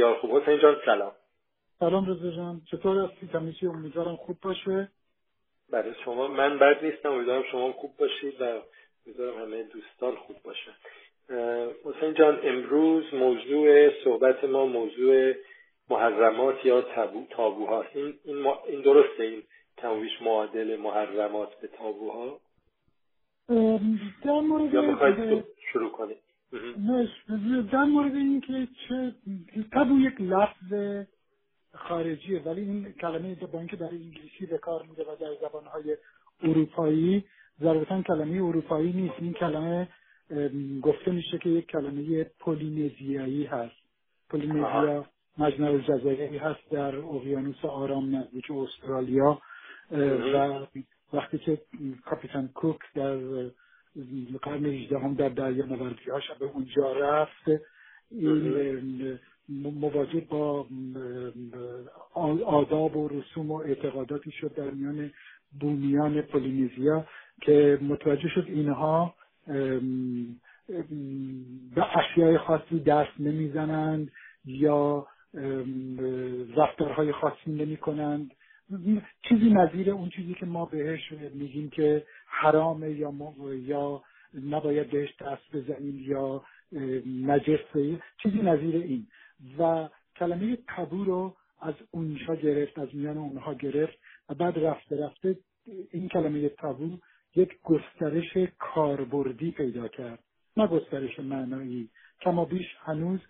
بسیار خوب. حسین جان سلام. سلام رضا جان. چطور هستی؟ تمیشی امیدوارم خوب باشه. برای شما من بد نیستم. امیدوارم شما خوب باشید و امیدوارم همه دوستان خوب باشن. حسین جان امروز موضوع صحبت ما موضوع محرمات یا تابو تابوها. این این, این درسته؟ این کمویش معادل محرمات به تابوها؟ در مورد یا شروع کنید. در مورد اینکه چه تابو یک لفظ خارجیه ولی این کلمه با اینکه در انگلیسی به کار میده و در زبانهای اروپایی ضرورتا کلمه اروپایی نیست این کلمه گفته میشه که یک کلمه پولینزیایی هست پولینزیا مجمع الجزایری هست در اقیانوس آرام نزدیک استرالیا و وقتی که کاپیتان کوک در قرن 18 هم در دریا نوردی هاش به اونجا رفت. این مواجه با آداب و رسوم و اعتقاداتی شد در میان بومیان پولینزیا که متوجه شد اینها به اشیای خاصی دست نمی‌زنند یا رفتارهای خاصی نمی کنند چیزی نظیر اون چیزی که ما بهش میگیم که حرامه یا یا نباید بهش دست بزنیم یا نجسه. چیزی نظیر این. و کلمه تبو رو از اونها گرفت از میان اونها گرفت و بعد رفته رفته این کلمه تبو یک گسترش کاربردی پیدا کرد. نه گسترش معنایی. کما بیش هنوز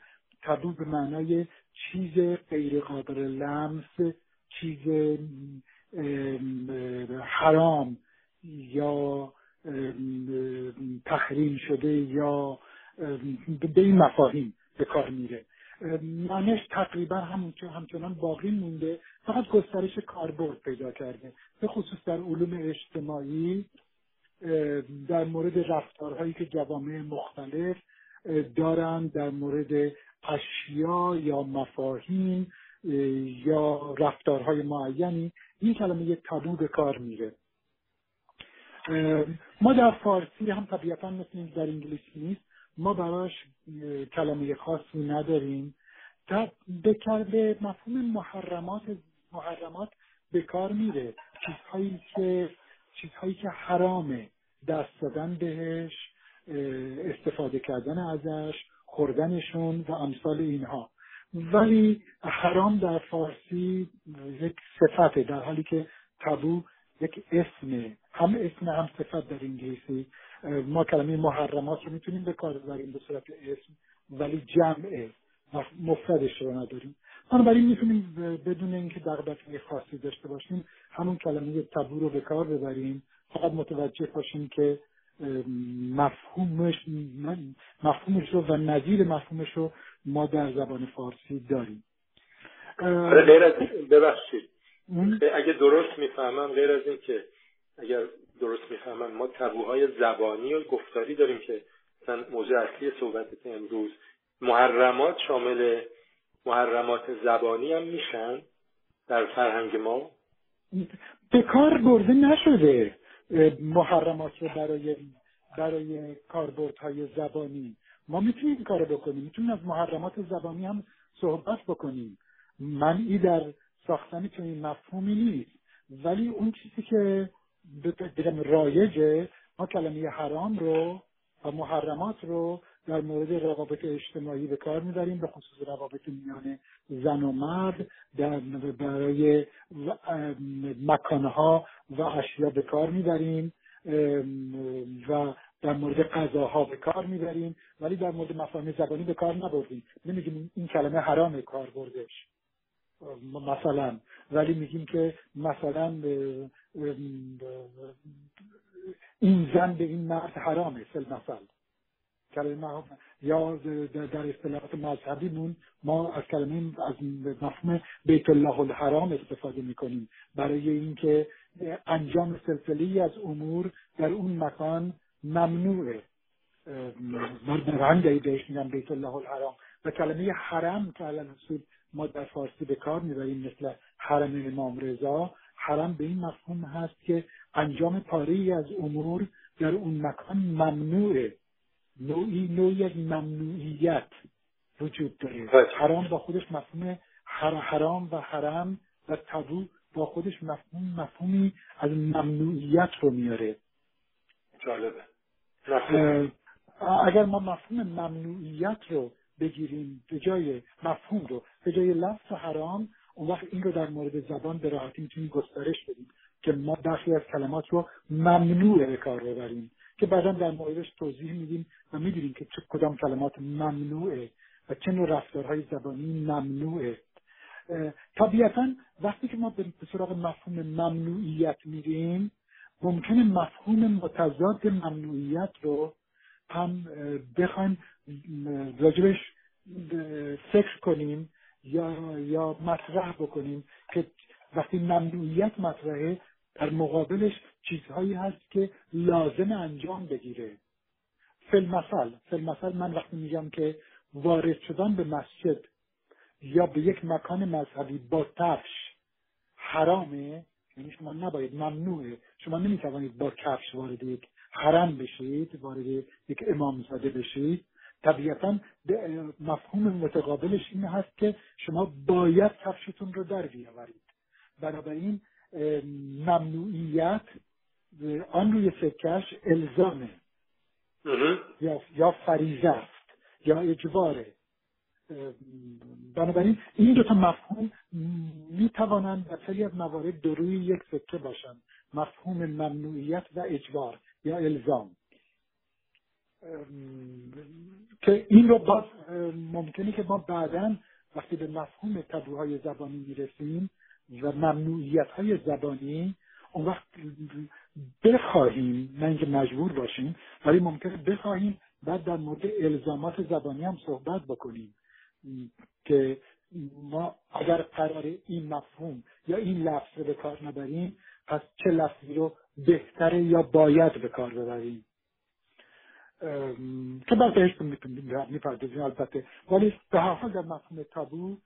تبو به معنای چیز غیر قابل لمس چیز حرام. یا تحریم شده یا به این مفاهیم به کار میره. معنیش تقریبا همچنان باقی مونده. فقط گسترش کاربرد پیدا کرده. به خصوص در علوم اجتماعی در مورد رفتارهایی که جوامع مختلف دارند در مورد اشیا یا مفاهیم یا رفتارهای معینی. این کلمه یک تابو به کار میره. ما در فارسی هم طبیعتا مثل در انگلیسی نیست ما براش کلمه خاصی نداریم. به به مفهوم محرمات محرمات به کار میره. چیزهایی که چیزهایی که حرامه. دست دادن بهش استفاده کردن ازش خوردنشون و امثال اینها. ولی حرام در فارسی یک صفته در حالی که تبو یک اسمه. هم اسم هم صفت در انگلیسی ما کلمه محرمات رو می‌تونیم به کار ببریم به صورت اسم ولی جمعه مفردش رو نداریم. بنابراین می‌تونیم بدون اینکه دغدغه خاصی داشته باشیم همون کلمه تبو رو به کار ببریم. فقط متوجه باشیم که مفهومش مفهومش رو و نظیر مفهومش رو ما در زبان فارسی داریم. غیر از ببخشید. اگه درست می‌فهمم غیر از این که اگر درست می‌فهمم ما تبوهای زبانی و گفتاری داریم که مثلا موضوع اصلی صحبت امروز محرمات شامل محرمات زبانی هم میشن در فرهنگ ما؟ به کار برده نشده. محرمات رو برای برای کاربردهای زبانی. ما می‌تونیم این کارو بکنیم. می‌تونیم از محرمات زبانی هم صحبت بکنیم. منعی در ساختن چنین مفهومی نیست. ولی اون چیزی که بگم رایجه. ما کلمه حرام رو و محرمات رو در مورد روابط اجتماعی به کار می‌بریم به خصوص روابط میان زن و مرد در برای مکانها و اشیا به کار می‌بریم و در مورد غذاها به کار می‌بریم ولی در مورد مفاهیم زبانی به کار نبردیم. نمیگیم این کلمه حرام کار بردش مثلا. ولی میگیم که مثلا این زن به این مرد حرامه سل مثل کلمه یا در اصطلاحات مذهبیمون ما از کلمه از مفهوم بیت الله الحرام استفاده می‌کنیم. برای اینکه انجام سلسله از امور در اون مکان ممنوعه. رنگی بهش میگن بیت الله الحرام. و کلمه حرم که الان ما در فارسی به کار می‌بریم مثل حرم امام رضا. حرم به این مفهوم هست که انجام پاره از امور در اون مکان ممنوعه. نوعی نوعی از ممنوعیت وجود داره. بله. حرام با خودش مفهوم حرام و حرم و تبو با خودش مفهوم مفهومی از ممنوعیت رو میاره. جالبه. اگر ما مفهوم ممنوعیت رو بگیریم به جای مفهوم رو به جای لفظ حرام اون وقت این رو در مورد زبان به راحتی می‌تونیم گسترش بدیم که ما برخی از کلمات رو ممنوع به کار ببریم که بعدا در موردش توضیح میدیم و می‌دونیم که چه کدام کلمات ممنوعه و چه نوع رفتارهای زبانی ممنوعه. طبیعتا وقتی که ما به سراغ مفهوم ممنوعیت میریم ممکنه مفهوم متضاد ممنوعیت رو هم بخوایم راجبش فکر کنیم یا یا مطرح بکنیم که وقتی ممنوعیت مطرحه در مقابلش چیزهایی هست که لازم انجام بگیره. فیلمثل فیلمثل من وقتی میگم که وارد شدن به مسجد یا به یک مکان مذهبی با تفش حرامه یعنی شما نباید ممنوعه. شما نمی‌توانید با کفش وارد یک حرم بشید وارد یک امامزاده بشید. طبیعتا مفهوم متقابلش این هست که شما باید کفشتون رو در بیاورید. بنابراین ممنوعیت آن روی سکش الزامه. یا یا فریزه است یا اجباره. بنابراین این دو تا مفهوم می توانند در خیلی از موارد دروی یک سکه باشند. مفهوم ممنوعیت و اجبار یا الزام. که این رو باز ممکنه که ما بعدا وقتی به مفهوم تبوهای زبانی می‌رسیم و ممنوعیت های زبانی اون وقت بخواهیم نه اینکه مجبور باشیم ولی ممکنه بخواهیم بعد در مورد الزامات زبانی هم صحبت بکنیم. که ما اگر قرار این مفهوم یا این لفظ رو به کار نبریم پس چه لفظی رو بهتره یا باید به کار ببریم؟ که بعد بهش می‌پردازیم البته. ولی به هر حال در مفهوم تابو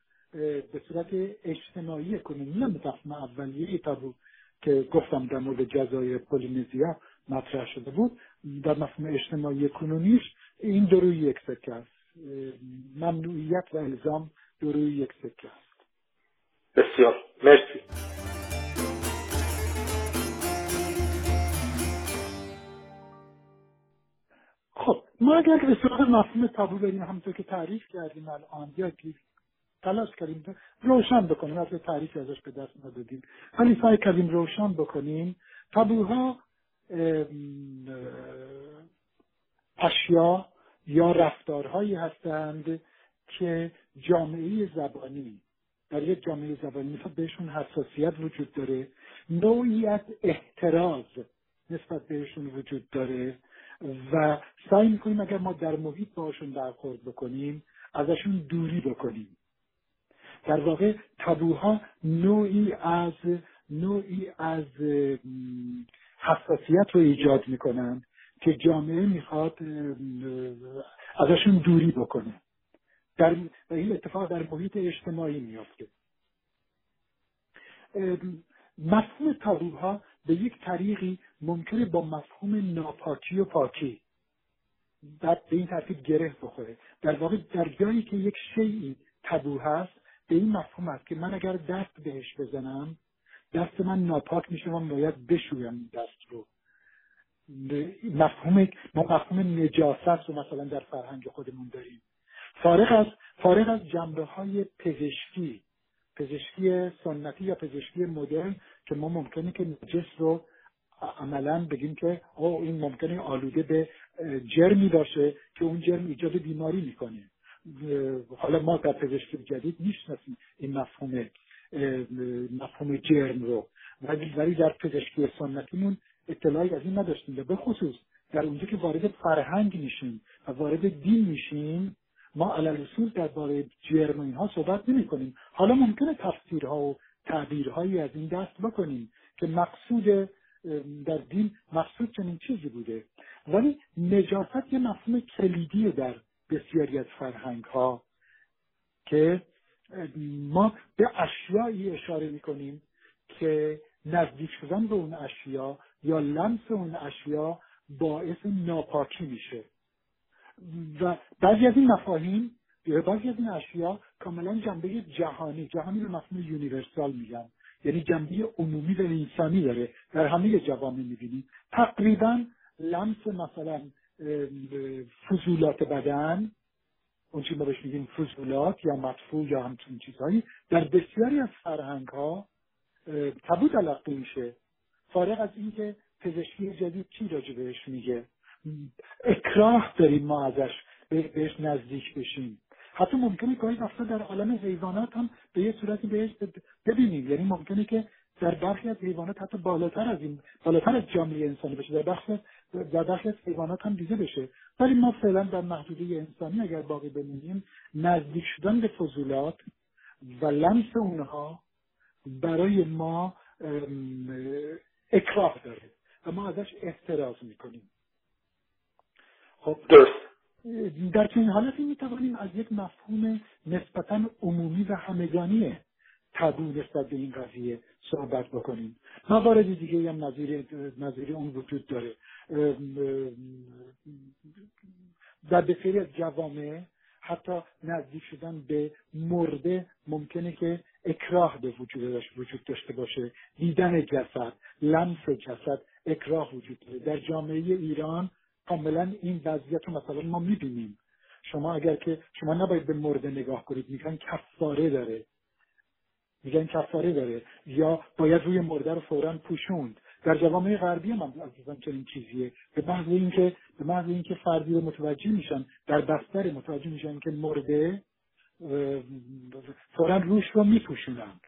به صورت اجتماعی کنیم نه مفهوم اولیه تابو که گفتم در مورد جزایر پولینزیا مطرح شده بود در مفهوم اجتماعی کنونیش این دو روی یک سکه است. ممنوعیت و الزام دو روی یک سکه است. بسیار. مرسی. ما اگر به سراغ مفهوم تابو بریم همونطور که تعریف کردیم الان. یا تلاش کردیم. روشن بکنیم. از تعریفی ازش به دست ندادیم. ولی سعی کردیم روشن بکنیم. تابوها اشیا یا رفتارهایی هستند که جامعه زبانی در یک جامعه زبانی مثل بهشون حساسیت وجود داره. نوعیت احتراز نسبت بهشون وجود داره. و سعی می‌کنیم اگر ما در محیط باشون برخورد بکنیم ازشون دوری بکنیم. در واقع تابوها نوعی از نوعی از حساسیت رو ایجاد می‌کنن که جامعه می‌خواد ازشون دوری بکنه. در و این اتفاق در محیط اجتماعی میافته. مفهوم تابوها به یک طریقی ممکنه با مفهوم ناپاکی و پاکی بعد به این ترتیب گره بخوره. در واقع در جایی که یک شیعی تبو هست به این مفهوم است که من اگر دست بهش بزنم دست من ناپاک میشه من باید بشویم دست رو. مفهوم ما مفهوم نجاست رو مثلا در فرهنگ خودمون داریم. فارغ از فارغ از جنبه های پزشکی پزشکی سنتی یا پزشکی مدرن که ما ممکنه که نجس رو عملا بگیم که او این ممکنه آلوده به جرمی باشه که اون جرم ایجاد بیماری می‌کنه. حالا ما در پزشکی جدید می‌شناسیم این مفهوم مفهوم جرم رو. ولی در پزشکی سنتیمون اطلاعی از این نداشتیم. به خصوص در اونجا که وارد فرهنگ میشیم و وارد دین میشیم ما علل اصول درباره جرم اینها صحبت نمی کنیم حالا ممکنه تفسیرها و تعبیرهایی از این دست بکنیم که مقصود در دین مقصود چنین چیزی بوده. ولی نجاست یه مفهوم کلیدی در بسیاری از فرهنگ ها که ما به اشیایی اشاره می‌کنیم که نزدیک شدن به اون اشیا یا لمس اون اشیا باعث ناپاکی میشه. و بعضی از این مفاهیم بعضی از این اشیا کاملا جنبه جهانی جهانی به مفهوم یونیورسال میگن. یعنی جنبه عمومی و انسانی داره. در همه جوامع می‌بینیم. تقریبا لمس مثلا فضولات بدن اون چی ما بهش میگیم فضولات یا مدفوع یا همچون چیزهایی در بسیاری از فرهنگ ها تبو تلقی میشه. فارغ از اینکه پزشکی جدید چی راجع بهش میگه؟ اکراه داریم ما ازش بهش نزدیک بشیم. حتی ممکنه گاهی وقتا در عالم حیوانات هم به یه صورتی بهش ببینیم. یعنی ممکنه که در برخی از حیوانات حتی بالاتر از این بالاتر از جامعه انسانی بشه. در برخی در برخی از حیوانات هم دیده بشه. ولی ما فعلا در محدوده انسانی اگر باقی بمونیم نزدیک شدن به فضولات و لمس اونها برای ما اکراه داره و ما ازش احتراز می‌کنیم. خب درست. در چنین حالتی می توانیم از یک مفهوم نسبتا عمومی و همگانی تبو نسبت به این قضیه صحبت بکنیم. موارد دیگه هم نظیر, نظیر اون وجود داره. در بسیاری از جوامع حتی نزدیک شدن به مرده ممکنه که اکراه به وجود وجود داشته باشه. دیدن جسد لمس جسد اکراه وجود داره. در جامعه ایران کاملا این وضعیت رو مثلا ما می‌بینیم. شما اگر که شما نباید به مرده نگاه کنید. میگن کفاره داره. میگن کفاره داره. یا باید روی مرده رو فورا پوشوند. در جوامع غربی هم عزیزان چنین چیزیه. به محض اینکه به محض اینکه فردی رو متوجه میشن در بستر متوجه میشن که مرده فورا روش رو میپوشونند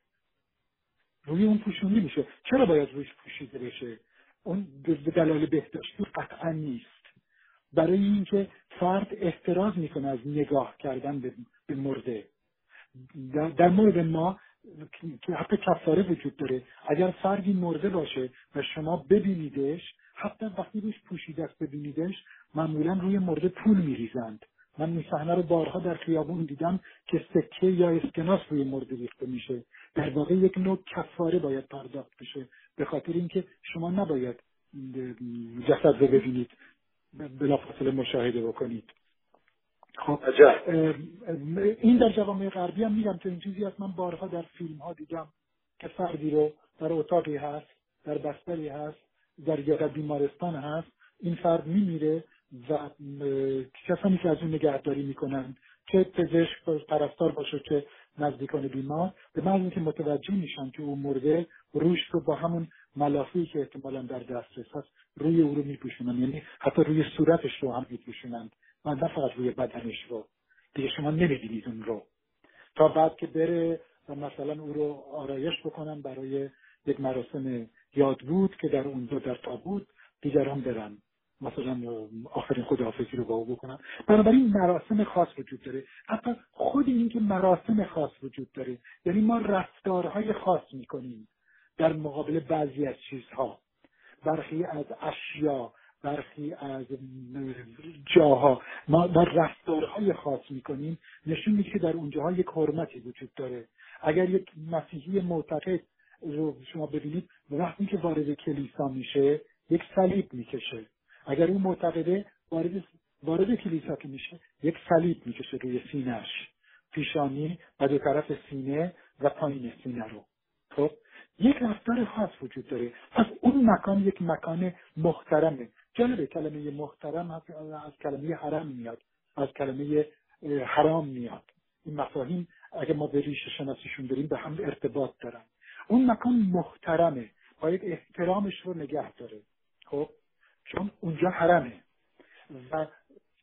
روی اون پوشونی میشه. چرا باید روش پوشیده بشه؟ اون به دلایل بهداشتی قطعا نیست. برای اینکه فرد احتراز می‌کنه از نگاه کردن به مرده. در مورد ما که حتی کفاره وجود داره. اگر فردی مرده باشه و شما ببینیدش حتی وقتی روش پوشیده است ببینیدش معمولا روی مرده پول میریزند. من این صحنه رو بارها در خیابون دیدم که سکه یا اسکناس روی مرده ریخته میشه. در واقع یک نوع کفاره باید پرداخت بشه. به خاطر اینکه شما نباید جسد رو ببینید. بلافاصله مشاهده بکنید. خب این در جوامع غربی هم میگم که این چیزی هست. من بارها در فیلم ها دیدم که فردی رو در اتاقی هست در بستری هست در یا بیمارستان هست. این فرد میمیره و کسانی که از اون نگهداری می‌کنن چه پزشک پرستار باشه که نزدیکان بیمار به محض که متوجه میشن که او مرده روش رو با همون ملافی که احتمالا در دسترس هست روی او رو میپوشونن. یعنی حتی روی صورتش رو هم میپوشونند. و نه فقط روی بدنش رو. دیگه شما نمی‌بینید اون رو. تا بعد که بره و مثلا او رو آرایش بکنن برای یک مراسم یاد بود که در اونجا در تابوت دیگران برن. مثلا آخرین خداحافظی رو با او بکنن. بنابراین مراسم خاص وجود داره. حتی خود این که مراسم خاص وجود داره. یعنی ما رفتارهای خاص می‌کنیم. در مقابل بعضی از چیزها. برخی از اشیا برخی از جاها. ما, ما رفتارهای خاص می‌کنیم. نشون میده که در اونجاها یک حرمتی وجود داره. اگر یک مسیحی معتقد رو شما ببینید وقتی که وارد کلیسا میشه یک صلیب می‌کشه. اگر اون معتقده وارد وارد کلیسا که میشه یک صلیب می‌کشه روی سینهش پیشانی و دو طرف سینه و پایین سینه رو. خب؟ یک رفتار خاص وجود داره. پس اون مکان یک مکان محترمه. جالبه کلمه محترم از, کلمه حرم میاد. از کلمه حرام میاد. این مفاهیم اگه ما به ریشه شناسیشون داریم به هم ارتباط دارن. اون مکان محترمه. باید احترامش رو نگه داره. خب؟ چون اونجا حرمه. و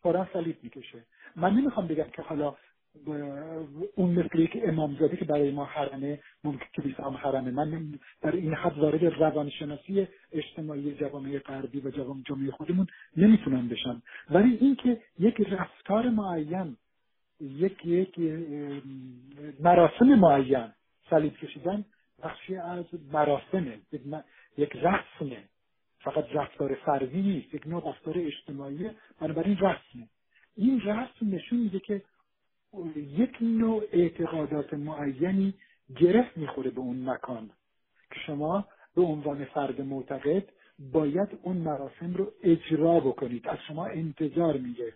فورا صلیب می‌کشه. من نمی‌خوام بگم که حالا اون مثل یک امامزاده که برای ما حرمه ممکن کلیسا هم حرمه. من در این حد وارد روانشناسی اجتماعی جوامع غربی و جوامع جمعه خودمون نمی‌تونم بشم. ولی اینکه یک رفتار معین یک یک مراسم معین صلیب کشیدن بخشی از مراسمه یک رسمه فقط رفتار فردی نیست یک نوع رفتار اجتماعی بنابراین رسمه این رسم نشون میده که یک نوع اعتقادات معینی گرفت می‌خوره به اون مکان که شما به عنوان فرد معتقد باید اون مراسم رو اجرا بکنید. از شما انتظار میگه.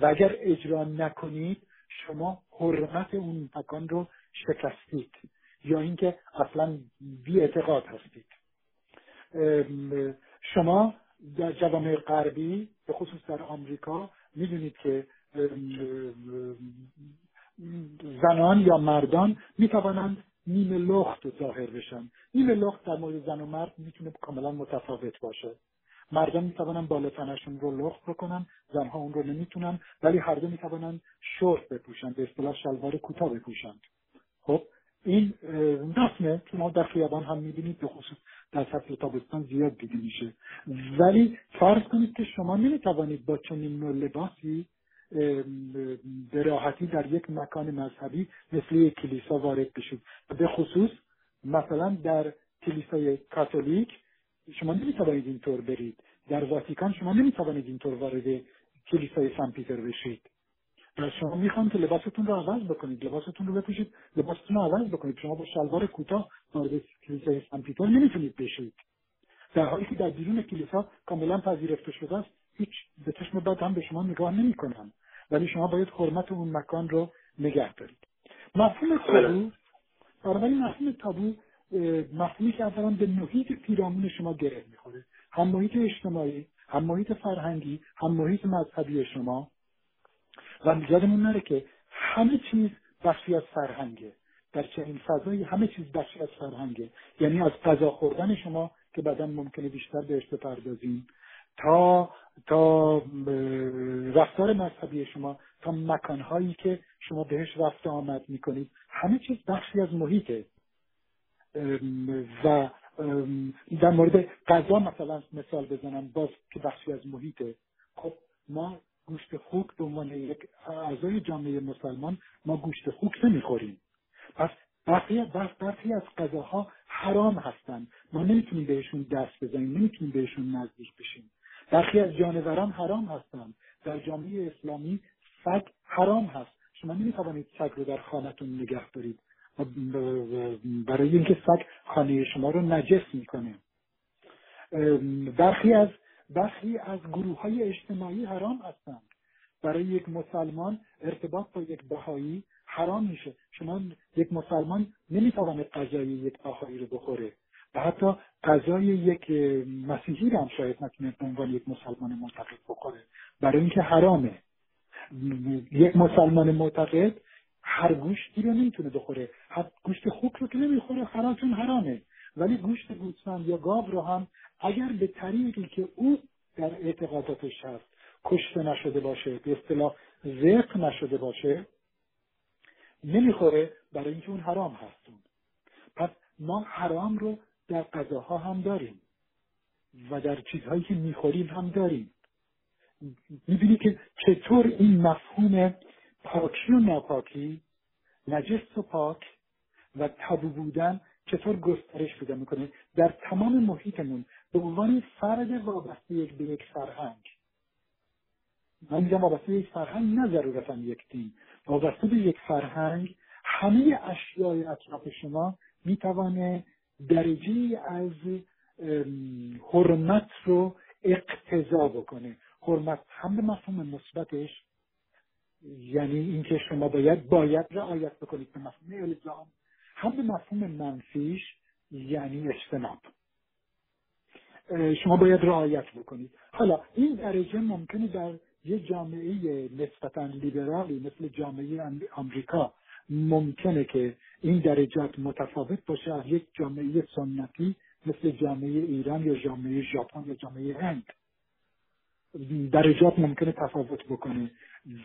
و اگر اجرا نکنید شما حرمت اون مکان رو شکستید. یا اینکه اصلا بی اعتقاد هستید شما در جوامع غربی به خصوص در آمریکا می‌دونید که زنان یا مردان می‌توانند نیمه لخت ظاهر بشن. نیمه لخت در مورد زن و مرد می‌تونه کاملا متفاوت باشه. مردان می‌توانن بالا تنشون رو لخت بکنن زنها اون رو نمی‌تونن ولی هر دو می‌توانن شورت بپوشن به اصطلاح شلوار کوتاه بپوشند خب این رسمه که ما در خیابان هم می‌بینید به خصوص در فصل تابستان زیاد دیده میشه. ولی فرض کنید که شما نمی‌توانید با چنین نوع لباسی به راحتی در یک مکان مذهبی مثل یک کلیسا وارد بشید به خصوص مثلا در کلیسای کاتولیک شما نمی‌توانید اینطور برید. در واتیکان شما نمی‌توانید اینطور وارد کلیسای سن پیتر بشید. شما می‌خوان که لباستون رو عوض بکنید. لباستون رو بپوشید. لباستون رو عوض بکنید. شما با شلوار کوتاه وارد کلیسای سن پیتر نمی‌تونید بشید. در حالی که در بیرون کلیسا کاملا پذیرفته شده است. هیچ به چشم بد هم به شما نگاه نمی‌کنن. ولی شما باید حرمت اون مکان رو نگه دارید. مفهوم تابو بنابراین مفهوم تابو مفهومی که اولا به محیط پیرامون شما گره می‌خوره. هم محیط اجتماعی هم محیط فرهنگی هم محیط مذهبی شما. و یادمون نره که همه چیز بخشی از فرهنگه. در چنین فضایی همه چیز بخشی از فرهنگه. یعنی از غذا خوردن شما که بعدا ممکنه بیشتر بهش بپردازیم. تا تا رفتار مذهبی شما تا مکانهایی که شما بهش رفت آمد می‌کنید. همه چیز بخشی از محیطه. و در مورد غذا مثلا مثال بزنم باز که بخشی از محیطه. خب ما گوشت خوک به عنوان یک اعضای جامعه مسلمان ما گوشت خوک نمی‌خوریم. پس برخی, برخی از غذاها حرام هستند ما نمی‌تونیم بهشون دست بزنیم نمی‌تونیم بهشون نزدیک بشیم. برخی از جانوران حرام هستند. در جامعه اسلامی سگ حرام هست. شما نمی‌توانید سگ رو در خانهتون نگه دارید. برای اینکه سگ خانه شما رو نجس می‌کنه. برخی از برخی از گروه های اجتماعی حرام هستند. برای یک مسلمان ارتباط با یک بهایی حرام میشه. شما یک مسلمان نمی‌تواند غذای یک بهایی رو بخوره. و حتی غذای یک مسیحی رو هم شاید نتونه به عنوان یک مسلمان معتقد بخوره برای اینکه حرامه. یک مسلمان معتقد هر گوشتی رو نمی‌تونه بخوره. هر گوشت خوک رو که نمی‌خوره حرامتون حرامه. ولی گوشت گوسفند یا گاو رو هم اگر به طریقی که او در اعتقاداتش هست کشته نشده باشه به اصطلاح زرق نشده باشه نمی‌خوره برای اینکه اون حرام هستون. پس ما حرام رو در غذاها هم داریم و در چیزهایی که می‌خوریم هم داریم. می‌بینی که چطور این مفهوم پاکی و ناپاکی نجس و پاک و تابو بودن چطور گسترش پیدا می‌کنه؟ در تمام محیطمون به عنوان فرد وابسته یک به یک فرهنگ. من میگم وابسته یک فرهنگ نه ضرورتا یک دین. وابسته به یک فرهنگ همه اشیای اطراف شما می‌توانه درجه از حرمت رو اقتضا بکنه. حرمت هم به مفهوم مثبتش یعنی اینکه شما باید باید رعایت بکنید به مفهوم الزام هم به مفهوم منفیش یعنی اجتناب. شما باید رعایت بکنید. حالا این درجه ممکنه در یه جامعه نسبتا لیبرالی مثل جامعه آمریکا ممکنه که این درجات متفاوت باشه از یک جامعه سنتی مثل جامعه ایران یا جامعه ژاپن یا جامعه هند. درجات ممکنه تفاوت بکنه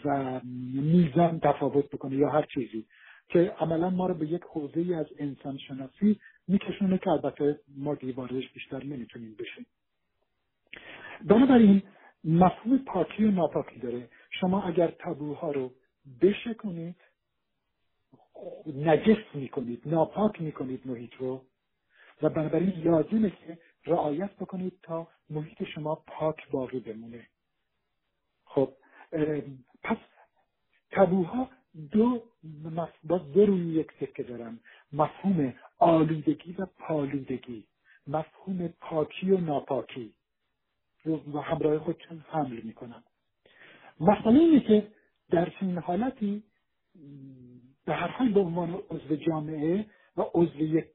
و میزان تفاوت بکنه یا هر چیزی که عملا ما رو به یک حوزه ای از انسان شناسی میکشونه که البته ما دیواردش بیشتر نمی‌تونیم بشیم. بنابراین مفهوم پاکی و ناپاکی داره. شما اگر تابوها رو بشکنید نجس می‌کنید ناپاک می‌کنید محیط رو و بنابراین لازمه که رعایت بکنید تا محیط شما پاک باقی بمونه. خب پس تابوها دو باز دو روی یک سکه دارن مفهوم آلودگی و پالودگی. مفهوم پاکی و ناپاکی. و همراه خودشون حمل می‌کنن مسئله اینه که در چنین حالتی به هر حال به عنوان عضو جامعه و عضو یک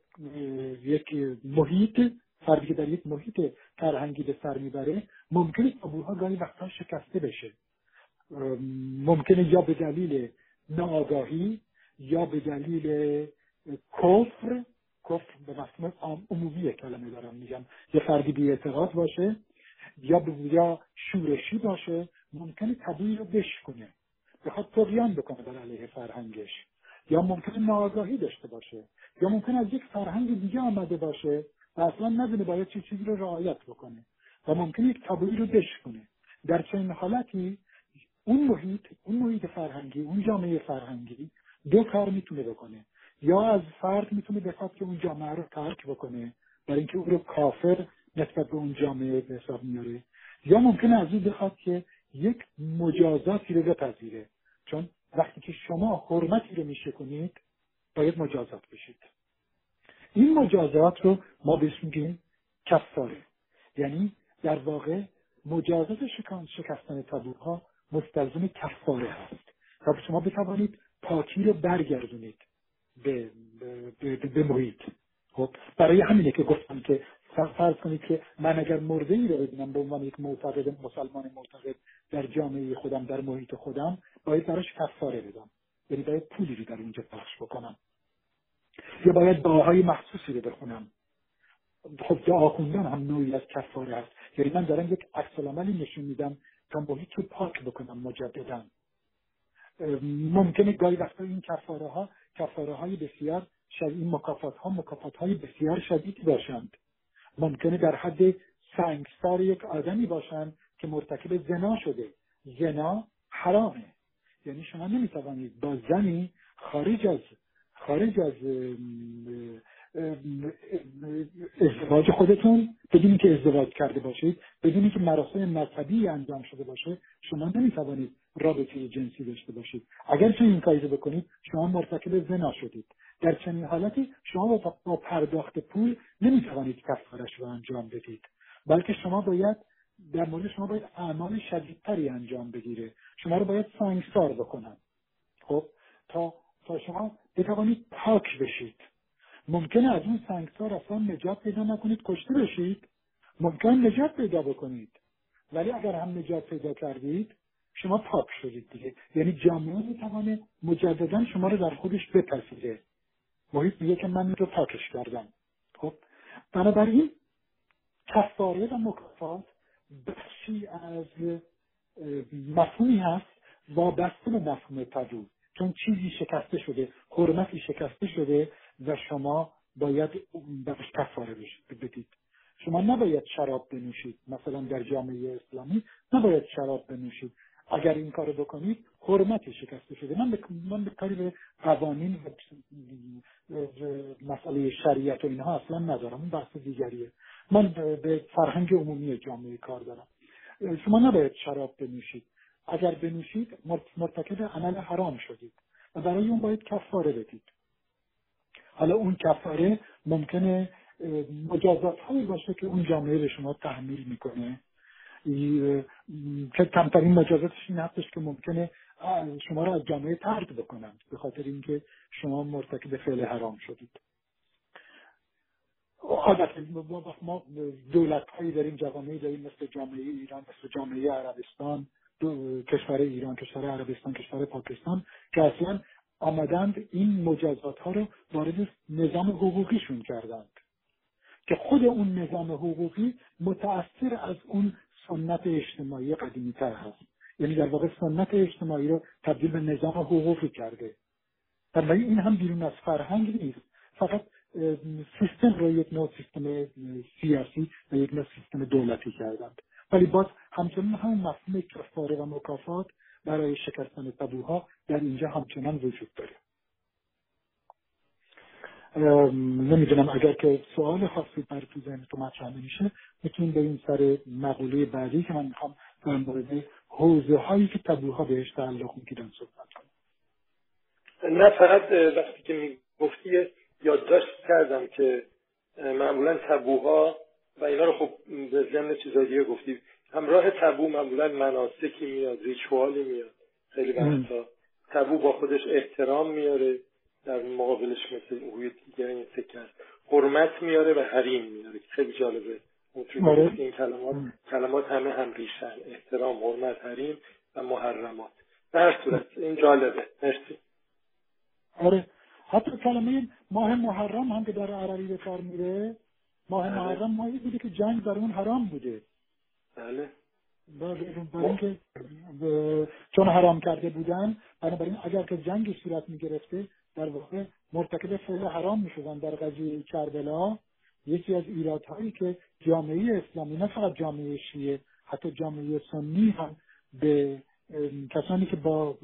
یک محیط فردی که در یک محیط فرهنگی به سر می‌بره ممکنه تابوها گاهی وقتا شکسته بشه. ممکنه یا به دلیل ناآگاهی یا به دلیل کفر کفر به مفهوم عمومی کلمه دارم میگم یه فردی بی اعتقاد باشه یا یا شورشی باشه ممکنه طبیعی رو بشکنه بخواد تقیان بکنه بر علیه فرهنگش. یا ممکنه ناآگاهی داشته باشه یا ممکن از یک فرهنگ دیگه آمده باشه و اصلا ندونه باید چه چیزی رو رعایت بکنه و ممکن یک تابویی رو بشکنه در چنین حالتی اون محیط اون محیط فرهنگی اون جامعه فرهنگی دو کار می‌تونه بکنه. یا از فرد می‌تونه بخواد که اون جامعه رو ترک بکنه برای اینکه او رو کافر نسبت به اون جامعه به حساب میاره یا ممکنه از او بخواد که یک مجازاتی رو بپذیره. چون وقتی که شما حرمتی رو میشه کنید باید مجازات بشید. این مجازات رو ما بهش میگیم کفاره. یعنی در واقع مجازات شکستن تابوها مستلزم کفاره هست. تا شما بتوانید پاکی رو برگردونید به, به, به, به محیط. خب برای همینه که گفتم که فرض کنید که من اگر مرده ای رو ببینم به عنوان یک معتقد مسلمان معتقد در جامعه خودم در محیط خودم باید براش کفاره بدم. یعنی باید پولی رو در اونجا پخش بکنم. یا باید دعاهای مخصوصی رو بخونم. خب دعا خوندن هم نوعی از کفاره است. یعنی من دارم یک عکس نشون میدم تا محیط رو پاک بکنم مجددا. ممکنه گاهی وقتا این کفاره ها کفاره های بسیار شدید مکافات ها مکافات های بسیار شدیدی باشند. ممکنه در حد سنگسار یک آدمی باشند که مرتکب زنا شده. زنا حرامه. یعنی شما نمی‌توانید با زنی خارج از خارج از ازدواج خودتون بدونی که ازدواج کرده باشید بدونی که مراسم مذهبی انجام شده باشه شما نمی‌توانید رابطه جنسی داشته باشید. اگر چه این کاری بکنید شما مرتکب زنا شدید. در چنین حالتی شما با پرداخت پول نمی‌توانید کفارش رو انجام بدید بلکه شما باید در مورد شما باید اعمال شدیدتری انجام بگیره. شما رو باید سنگسار بکنن. خب تا تا شما بتوانید پاک بشید. ممکنه از اون سنگسار اصلا نجات پیدا نکنید کشته بشید. ممکن نجات پیدا بکنید. ولی اگر هم نجات پیدا کردید شما پاک شدید دیگه. یعنی جامعه می‌توانه مجددا شما رو در خودش بپذیره. محیط میگه که من رو پاکش کردم. خب بنابراین کفاره و مکافات بخشی از مفهومی هست وابسته به مفهوم تدو چون چیزی شکسته شده حرمتی شکسته شده و شما باید برش کفاره بدید. شما نباید شراب بنوشید. مثلا در جامعه اسلامی نباید شراب بنوشید. اگر این کارو بکنید حرمتی شکسته شده. من به من به کاری به قوانین مسئله شریعت و اینها اصلا ندارم. این بحث دیگریه. من به فرهنگ عمومی جامعه کار دارم. شما نباید شراب بنوشید. اگر بنوشید مرتکب عمل حرام شدید و برای اون باید کفاره بدید. حالا اون کفاره ممکنه مجازات هایی باشه که اون جامعه به شما تحمیل می‌کنه. که کمترین مجازاتش این هستش که ممکنه شما رو از جامعه ترد بکنند به خاطر اینکه شما مرتکب فعل حرام شدید. عادت ما دولت هایی داریم جوامعی داریم مثل جامعه ایران مثل جامعه عربستان کشور ایران کشور عربستان کشور پاکستان که اصلا آمدند این مجازات ها رو وارد نظام حقوقیشون کردند. که خود اون نظام حقوقی متأثر از اون سنت اجتماعی قدیمی تر هست. یعنی در واقع سنت اجتماعی رو تبدیل به نظام حقوقی کرده. بنابراین این هم بیرون از فرهنگ نیست. فقط سیستم رو یک نوع سیستم سیاسی و یک نوع سیستم دولتی کردند. ولی باز همچنان همون مفهوم کفاره و مکافات برای شکستن تابوها در اینجا همچنان وجود داره. نمی‌دونم اگر که سوال خاصی بر تو ذهن تو مطرح نمیشه می‌تونیم بریم سر مقوله بعدی که من می‌خوام در مورد حوزه هایی که تابوها بهش تعلق می‌گیرن صحبت کنم. نه فقط وقتی که می‌گفتی یادداشت کردم که معمولا تبوها و اینا رو خب به ضمن چیزای دیگه گفتی. همراه تبو معمولا مناسکی میاد ریچوالی میاد خیلی وقتا. تبو با خودش احترام میاره. در مقابلش مثل اوی دیگر این سکر حرمت میاره و حریم میاره. خیلی جالبه. آره. این کلمات کلمات همه هم ریشن. احترام حرمت حریم و محرمات. در صورت این جالبه. مرسی. آره. حتی کلمه ماه محرم هم که در عربی به کار میره ماه بله. محرم ماهی بوده که جنگ در اون حرام بوده. بله. برای اینکه چون حرام کرده بودن بنابراین اگر که جنگ صورت می‌گرفته در واقع مرتکب فعل حرام می‌شدن در قضیه کربلا. یکی از ایرادهایی که جامعه اسلامی نه فقط جامعه شیعه حتی جامعه سنی هم به کسانی که با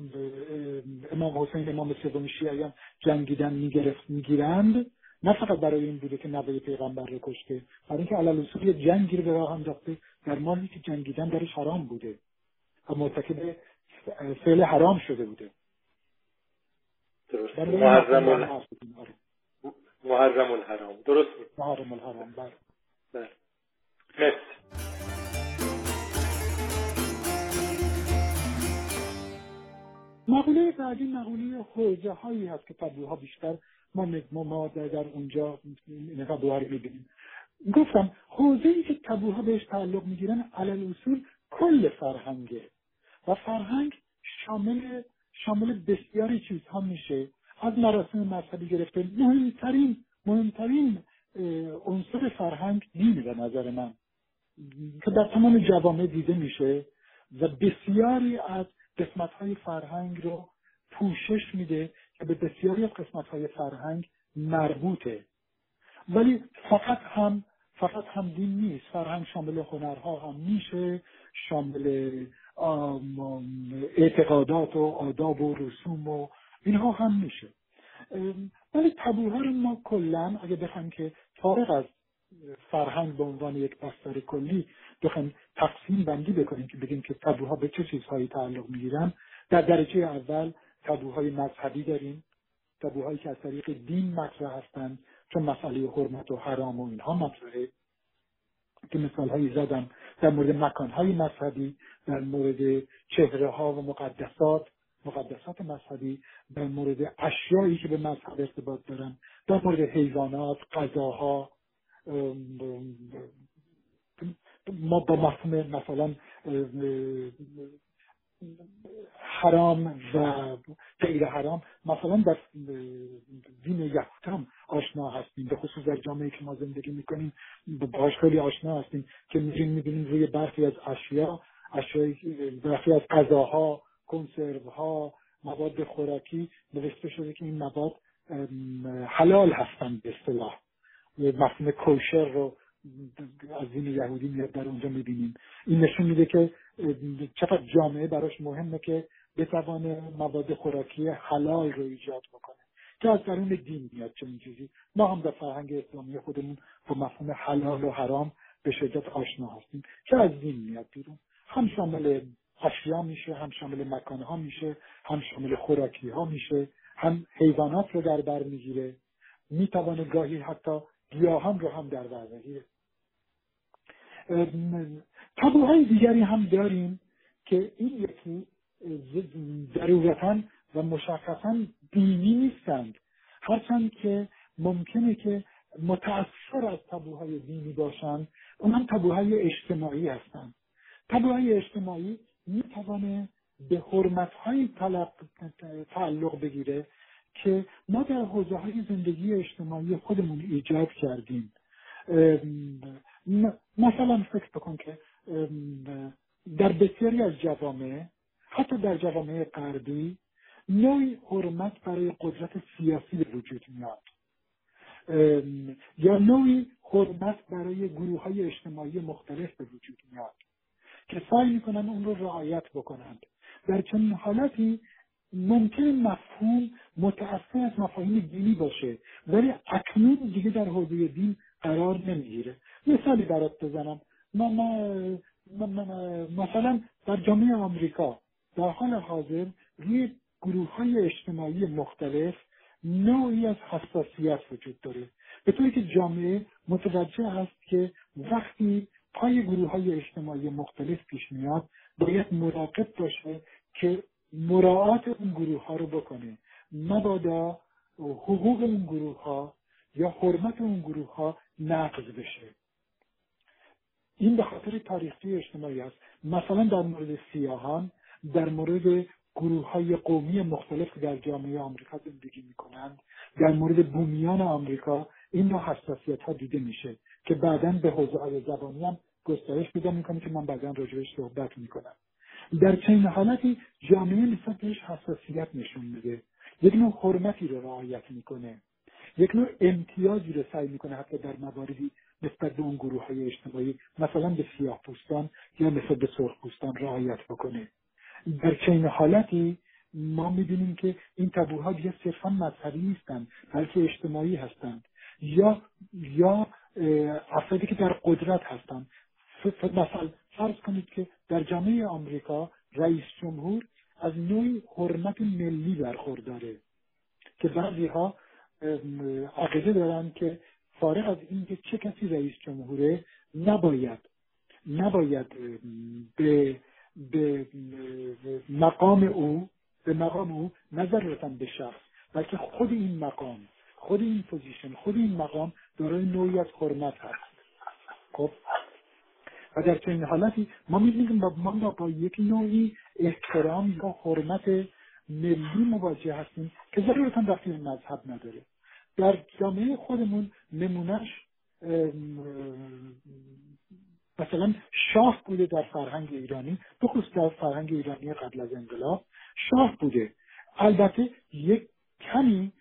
امام حسین امام سوم شیعیان جنگیدن می‌گرفت می‌گیرند نه فقط برای این بوده که نوه پیغمبر رو کشته برای اینکه علل اصول جنگی رو به راه انداخته. در مالی که جنگیدن درش حرام بوده و مرتکب فعل حرام شده بوده. درست محرم محرم الحرام. درست محرم الحرام. بله. بله. مرسی. مقوله بعدی مقوله حوزه هایی هست که تبلیغ بیشتر ما ما در اونجا تبوها رو می‌بینیم. گفتم حوزه ای که تبوها بهش تعلق می‌گیرن علل اصول کل فرهنگه و فرهنگ شامل شامل بسیاری چیزها میشه. از مراسم مذهبی گرفته مهمترین مهمترین عنصر فرهنگ دین به نظر من که در تمام جوامع دیده میشه و بسیاری از قسمت های فرهنگ رو پوشش میده که به بسیاری از قسمت های فرهنگ مربوطه. ولی فقط هم فقط هم دین نیست. فرهنگ شامل هنرها هم میشه. شامل اعتقادات و آداب و رسوم و اینها هم میشه. ولی تبوها رو ما کلا اگه بخوایم که فارغ از فرهنگ به عنوان یک بستر کلی بخوایم تقسیم بندی بکنیم که بگیم که تبوها به چه چیزهایی تعلق می‌گیرن در درجه اول تبوهای مذهبی داریم. تبوهایی که از طریق دین مطرح هستند چون مسئله حرمت و حرام و اینها مطرحه که مثال هایی زدم در مورد مکان های مذهبی در مورد چهره ها و مقدسات مقدسات مذهبی در مورد اشیایی که به مذهب ارتباط دارن در مورد حیوانات غذاها ما با مفهوم مثلا حرام و غیر حرام. مثلا در دین یهود هم آشنا هستیم به خصوص در جامعه که ما زندگی می‌کنیم باش خیلی آشنا هستیم که میریم می‌بینیم روی برخی از اشیا برخی از غذاها کنسرو ها مواد خوراکی نوشته شده که این مواد حلال هستند به اصطلاح. مفهوم کوشر رو از دین یهودی میاد در اونجا می‌بینیم. این نشون میده که چقدر جامعه براش مهمه که بتوانه مواد خوراکی حلال رو ایجاد بکنه. که از درون دین میاد چنین چیزی ما هم در فرهنگ اسلامی خودمون با مفهوم حلال و حرام به شدت آشنا هستیم که از دین میاد بیرون. هم شامل اشیا میشه هم شامل مکانها میشه هم شامل خوراکی ها میشه هم حیوانات رو در بر می‌گیره. می‌توانه گاهی حتی گیاهان رو هم در بر بگیره. تابوهای دیگری هم داریم که این یکی ضرورتا و مشخصا دینی نیستند. هرچند که ممکنه که متأثر از تابوهای دینی باشند اون هم تابوهای اجتماعی هستند تابوهای اجتماعی می‌توانه به حرمتهایی تعلق بگیره که ما در حوزه های زندگی اجتماعی خودمون ایجاد کردیم. مثلا فکر بکن که در بسیاری از جوامع حتی در جوامع غربی نوعی حرمت برای قدرت سیاسی به وجود میاد. یا نوعی حرمت برای گروه های اجتماعی مختلف به وجود میاد که سعی می‌کنن اون رو رعایت بکنند. در چنین حالتی ممکن مفهوم متأثر از مفاهیم دینی باشه ولی اکنون دیگه در حوزه دین قرار نمی‌گیره. مثالی برات بزنم. ما, مثلا در جامعه آمریکا در حال حاضر روی گروه های اجتماعی مختلف نوعی از حساسیت وجود داره. به طوری که جامعه متوجه است که وقتی پای گروه های اجتماعی مختلف پیش میاد باید مراقب باشه که مراعات اون گروه ها رو بکنه. مبادا حقوق اون گروه ها یا حرمت اون گروه ها نقض بشه. این به خاطر تاریخی اجتماعی است. مثلا در مورد سیاهان در مورد گروه های قومی مختلف در جامعه آمریکا زندگی می‌کنند در مورد بومیان آمریکا این نوع حساسیت ها دیده میشه که بعدا به حوزه های زبانی هم گسترش پیدا می‌کنه که من بعدا راجبش صحبت می‌کنم. در چنین حالتی جامعه نسبت بهش حساسیت نشون میده. یک نوع حرمتی رو رعایت می‌کنه. یک نوع امتیازی رو سعی می‌کنه حتی در مواردی نسبت به اون گروه های اجتماعی مثلا به سیاه پوستان یا نسبت به سرخ پوستان رعایت بکنه. در چنین حالتی ما می‌بینیم که این تابوها دیگه صرفا مذهبی نیستند بلکه اجتماعی هستند. یا یا افرادی که در قدرت هستند. مثلا فرض کنید که در جامعه آمریکا رئیس جمهور از نوعی حرمت ملی برخورداره که بعضی ها عقیده دارن که فارغ از اینکه چه کسی رئیس جمهوره نباید نباید به به مقام او به مقام او نظر به شخص بلکه خود این مقام خود این پوزیشن خود این مقام دارای نوعی از حرمت هست. خب؟ و در چنین حالتی ما می‌بینیم با ما با یک نوعی احترام یا حرمت ملی مواجه هستیم که ضرورتا وقتی مذهب نداره. در جامعه خودمون نمونهش مثلا شاه بوده در فرهنگ ایرانی بخصوص در فرهنگ ایرانی قبل از انقلاب. شاه بوده. البته یک کمی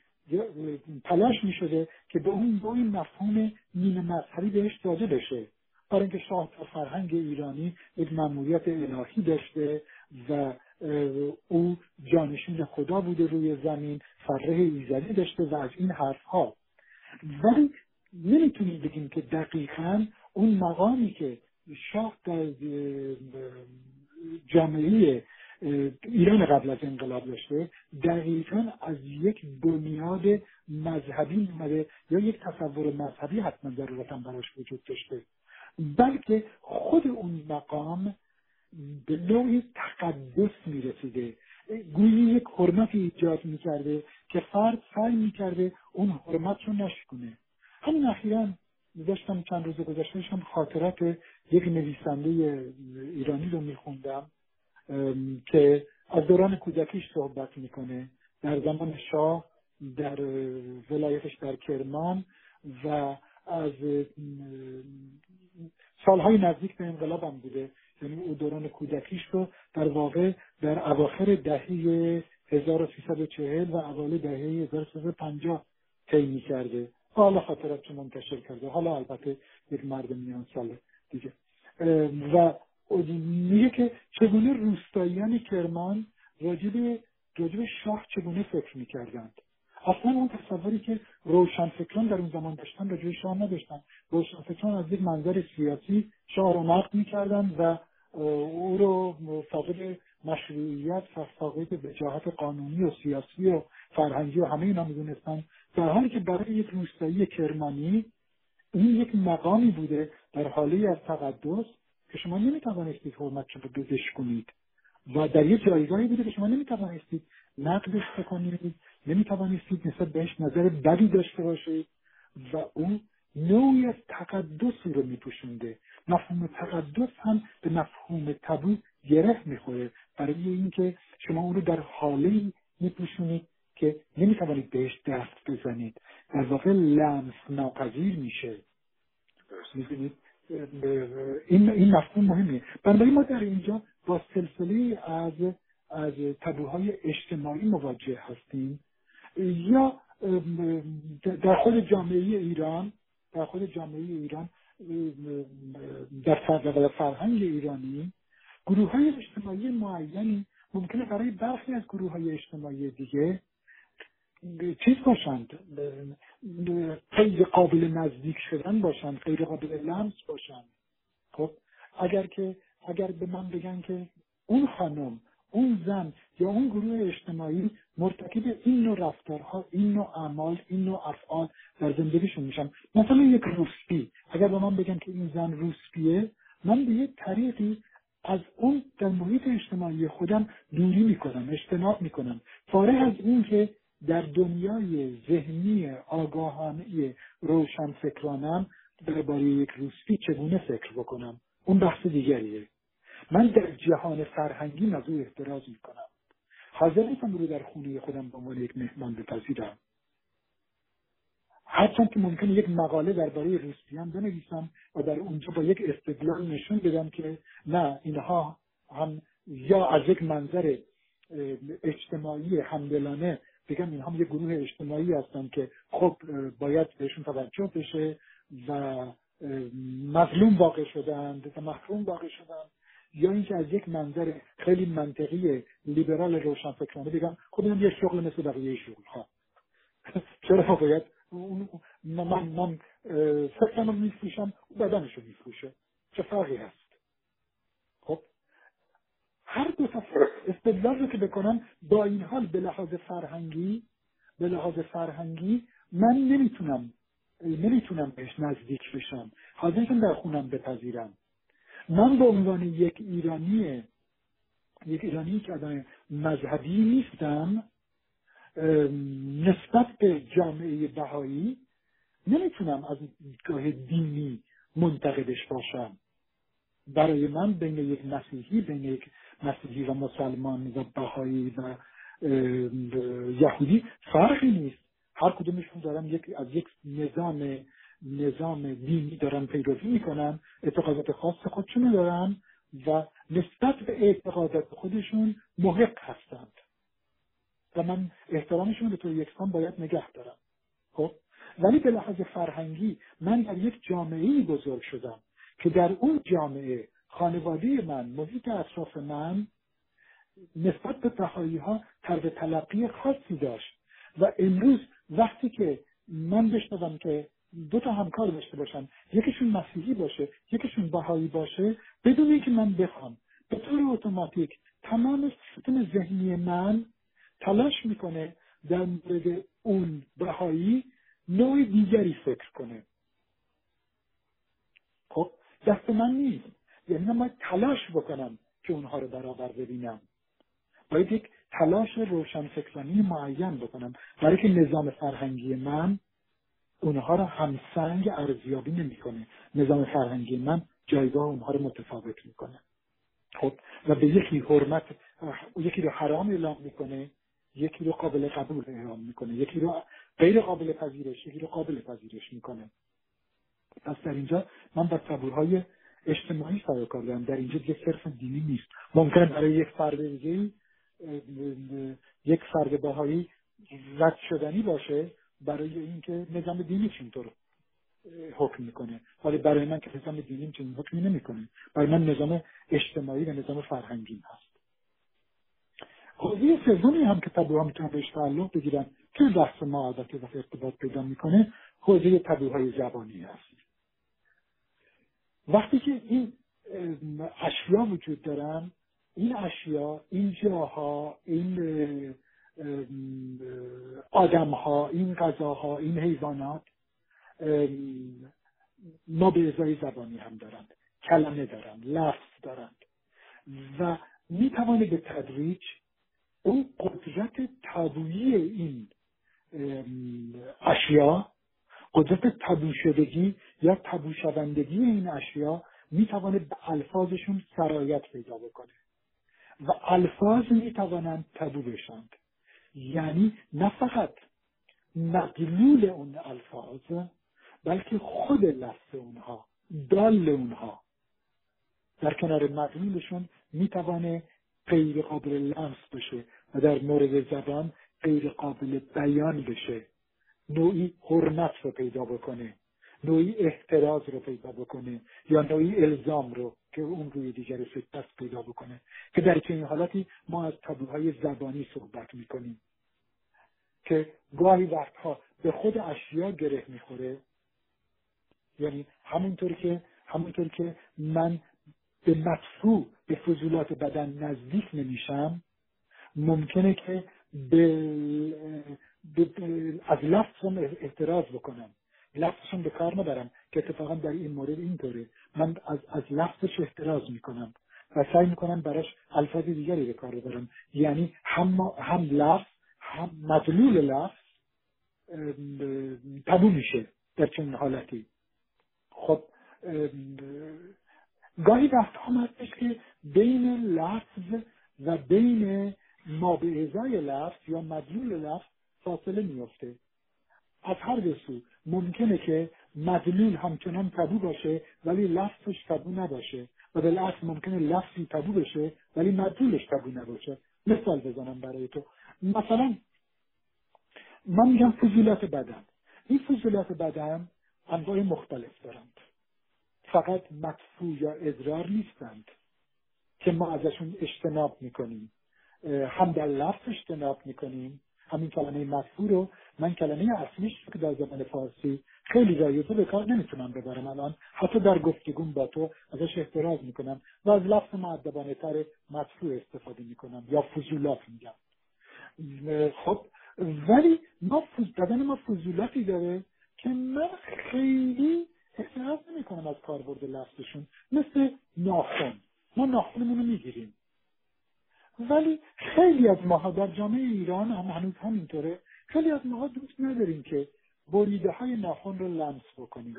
تلاش می شده که به اون نوعی مفهوم نیمه مذهبی بهش داده بشه. برای اینکه شاه در فرهنگ ایرانی یک ممنوعیت الهی داشته و او جانشین خدا بوده روی زمین فره ایزدی داشته و از این حرف ها ولی نمی‌تونیم بگیم که دقیقا اون مقامی که شاه در جامعه ایران قبل از انقلاب داشته دقیقا از یک بنیاد مذهبی اومده یا یک تصور مذهبی حتما ضرورتا براش وجود داشته. بلکه خود اون مقام به نوعی تقدس می‌رسیده. گویی یک حرمتی ایجاد می‌کرده که فرد سعی می‌کرده اون حرمت رو نشکنه همین اخیرا داشتم چند روز گذشته داشتم خاطرات یک نویسنده ایرانی رو میخوندم که از دوران کودکیش صحبت می‌کنه. در زمان شاه در ولایتش در کرمان و از سالهای نزدیک به انقلاب هم بوده. یعنی او دوران کودکیش رو در واقع در اواخر دهه 1340 و اوایل دهه 1350 طی کرده حالا خاطرات منتشر کرده. حالا البته یک مرد میان سال دیگه. و میگه که چگونه روستاییان کرمان راجب راجب شاه چگونه فکر می‌کردند؟ اصلا اون تصوری که روشنفکران در اون زمان داشتن راجب شاه نداشتن. روشنفکران از یک منظر سیاسی شاه رو نقد می‌کردن و او رو فاقد مشروعیت و فاقد وجاهت قانونی و سیاسی و فرهنگی و همه اینا می‌دونستن. در حالی که برای یک روستایی کرمانی این یک مقامی بوده در حالی از تقدس که شما نمی‌توانستید حرمت رو بزش کنید و در یک جایگاهی بوده که شما نمی‌توانستید نقدش بکنید. نمی‌توانستید نسبت بهش نظر بدی داشته باشید و اون نوعی از تقدس رو میپوشونده. مفهوم تقدس هم به مفهوم تبو گره می‌خوره. برای اینکه شما اون رو در حاله میپوشونید که نمی‌توانید بهش دست بزنید. در واقع لمس ناپذیر میشه. می‌دونید؟ این این مفهوم مهمه. بنابراین ما در اینجا با سلسله از از تبوهای اجتماعی مواجه هستیم. یا در خود جامعه ایران در خود جامعه ایران در فرهنگ ایرانی گروه های اجتماعی معینی ممکنه برای برخی از گروه های اجتماعی دیگه چیز باشند غیر قابل نزدیک شدن باشند غیر قابل لمس باشند. خب اگر که اگر به من بگن که اون خانم اون زن یا اون گروه اجتماعی مرتکب این نوع رفتارها این نوع اعمال این نوع افعال در زندگیشون میشن. مثلا یک روسپی. اگر به من بگن که این زن روسپیه من به یک طریقی از اون در محیط اجتماعی خودم دوری می‌کنم اجتناب می‌کنم. فارغ از این که در دنیای ذهنی آگاهانه روشن فکرانم درباره یک روسپی چگونه فکر بکنم. اون بحث دیگریه. من در جهان فرهنگی از او احتراز می‌کنم. حاضر نیستم رو در خونه خودم به عنوان یک مهمان بپذیرم. هرچند که ممکنه یک مقاله درباره روسپیان بنویسم و در اونجا با یک استدلال نشون بدم که نه اینها هم یا از یک منظر اجتماعی همدلانه بگم اینها هم یک گروه اجتماعی هستن که خب باید بهشون توجه بشه و مظلوم واقع شدند و محروم واقع شدند. یا اینکه از یک منظر خیلی منطقی لیبرال روشنفکرانه بگم خب اینم یه شغل مثل بقیه شغل ها. چرا باید؟ من من فکرم رو میفروشم بدنش رو میفروشه. چه فرقی هست؟ خب؟ هر دو تا استدلال رو که بکنم با این حال به لحاظ فرهنگی به لحاظ فرهنگی من نمی‌تونم نمی‌تونم بهش نزدیک بشم. حاضرشم در خونم بپذیرم. من به عنوان یک ایرانی یک ایرانی که آدم مذهبی نیستم نسبت به جامعه بهایی نمی‌تونم از دیدگاه دینی منتقدش باشم. برای من بین یک مسیحی بین یک مسیحی و مسلمان و بهایی و یهودی فرقی نیست. هر کدومشون دارن یک از یک نظام نظام دینی دارن پیروی می‌کنن اعتقادات خاص خودشون دارن و نسبت به اعتقادات خودشون محق هستند. و من احترامشون به طور یکسان باید نگه دارم. خب؟ ولی به لحاظ فرهنگی من در یک جامعه بزرگ شدم که در اون جامعه خانواده من محیط اطراف من نسبت به بهایی ها طرز تلقی خاصی داشت. و امروز وقتی که من بشنوم که دو تا همکار داشته باشن. یکیشون مسیحی باشه یکیشون بهایی باشه. بدون اینکه من بخوام به طور اتوماتیک تمام سیستم ذهنی من تلاش می‌کنه در مورد اون بهایی نوع دیگری فکر کنه. خب دست من نیست. یعنی من باید تلاش بکنم که اونها رو برابر ببینم. باید یک تلاش روشن فکرانی معین بکنم. برای که نظام فرهنگی من اونها رو همسنگ ارزیابی نمی‌کنه. نظام فرهنگی من جایگاه اونها رو متفاوت می‌کنه. خب و به یکی حرمت یکی رو حرام اعلام می‌کنه یکی رو قابل قبول اعلام می‌کنه یکی رو غیر قابل پذیرش یکی رو قابل پذیرش می‌کنه. پس در اینجا من با تبورهای اجتماعی سر کار دارم. در اینجا یه صرف دینی نیست. ممکن برای یک فرد دیگه یک فرد باهایی رد شدنی باشه برای اینکه نظام دینی اینطور حکم می‌کنه. ولی برای من که نظام دینی چنین حکمی نمی‌کنه. برای من نظام اجتماعی و نظام فرهنگی هست. حوزه سومی هم که تبوها می‌تونن بهش تعلق بگیرن که بحث ما البته وقتی ارتباط پیدا می‌کنه حوزه تبوهای زبانی هست. وقتی که این اشیا وجود دارن این اشیا این جاها این آدمها این غذاها این حیوانات ما به ازای زبانی هم دارند کلمه دارند لفظ دارند و می توانید به تدریج اون قدرت تابویی این اشیا قدرت تبو شدگی یا تبو شوندگی این اشیا می توانه به الفاظشون سرایت پیدا بکنه و الفاظ می توانند تبو بشند. یعنی نه فقط مدلول اون الفاظ بلکه خود لفظ اونها دال اونها. در کنار مدلولشون می‌توانه غیر قابل لمس بشه و در مورد زبان غیر قابل بیان بشه. نوعی حرمت رو پیدا بکنه. نوعی احتراز رو پیدا بکنه یا نوعی الزام رو. که اون روی دیگر دست پیدا بکنه. که در چنین حالاتی ما از تابوهای زبانی صحبت می‌کنیم که گاهی وقتها به خود اشیا گره می‌خوره. یعنی همونطور که همونطور که من به مدفوع به فضولات بدن نزدیک نمیشم ممکنه که به, از لفظم احتراز بکنم. لفظشون به کار نبرم که اتفاقا در این مورد اینطوره. من از, از لفظش احتراز می‌کنم و سعی می‌کنم براش الفاظ دیگری به کار ببرم. یعنی هم, هم لفظ هم مدلول لفظ تبو میشه در چنین حالتی. خب گاهی وقت هم هستش که بین لفظ و بین ما به ازای لفظ یا مدلول لفظ فاصله میفته از هر دو ممکنه که مدلول همچنان تبو باشه ولی لفظش تبو نباشه. و بالعکس ممکنه لفظی تبو بشه ولی مدلولش تبو نباشه. مثال بزنم برای تو. مثلا من میگم فضولات بدن. این فضولات بدن انواع مختلف دارند. فقط مدفوع یا ادرار نیستند که ما ازشون اجتناب می‌کنیم. هم در لفظ اجتناب می‌کنیم همین کلمه مدفوع رو من کلمه اصلیش که در زبان فارسی خیلی رایزه به کار نمی‌تونم ببرم الان. حتی در گفتگون با تو ازش احتراز می‌کنم و از لفظ معدبانه تر مدفوع استفاده می‌کنم یا فضولات میگم. خب ولی ما بدن ما فضولاتی داره که من خیلی احتراز نمی کنم از کاربرد لفظشون. مثل ناخن. ما ناخنمون رو می‌گیریم. ولی خیلی از ماها در جامعه ایران هم هنوز همینطوره. خیلی از ماها دوست نداریم که بریده های ناخن رو لمس بکنیم.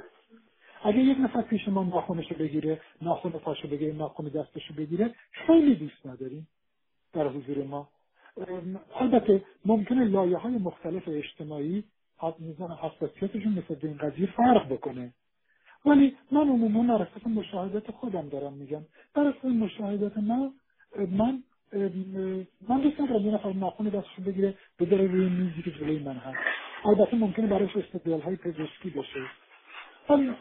اگه یک نفر پیش ما ناخونش رو بگیره ناخون پاشو بگیره ناخون دستش رو بگیره خیلی دوست نداریم در حضور ما. البته ممکنه لایه های مختلف اجتماعی میزان حساسیتشون مثل این قضیه فرق بکنه. ولی من عموما در اساس مشاهدات خودم دارم میگم. در اساس مشاهدات من من من دوست ندارم یه نفر ناخون دستشو بگیره بذاره روی میزی که جلوی من هست. البته ممکنه براش استدلال های پزشکی بشه ولی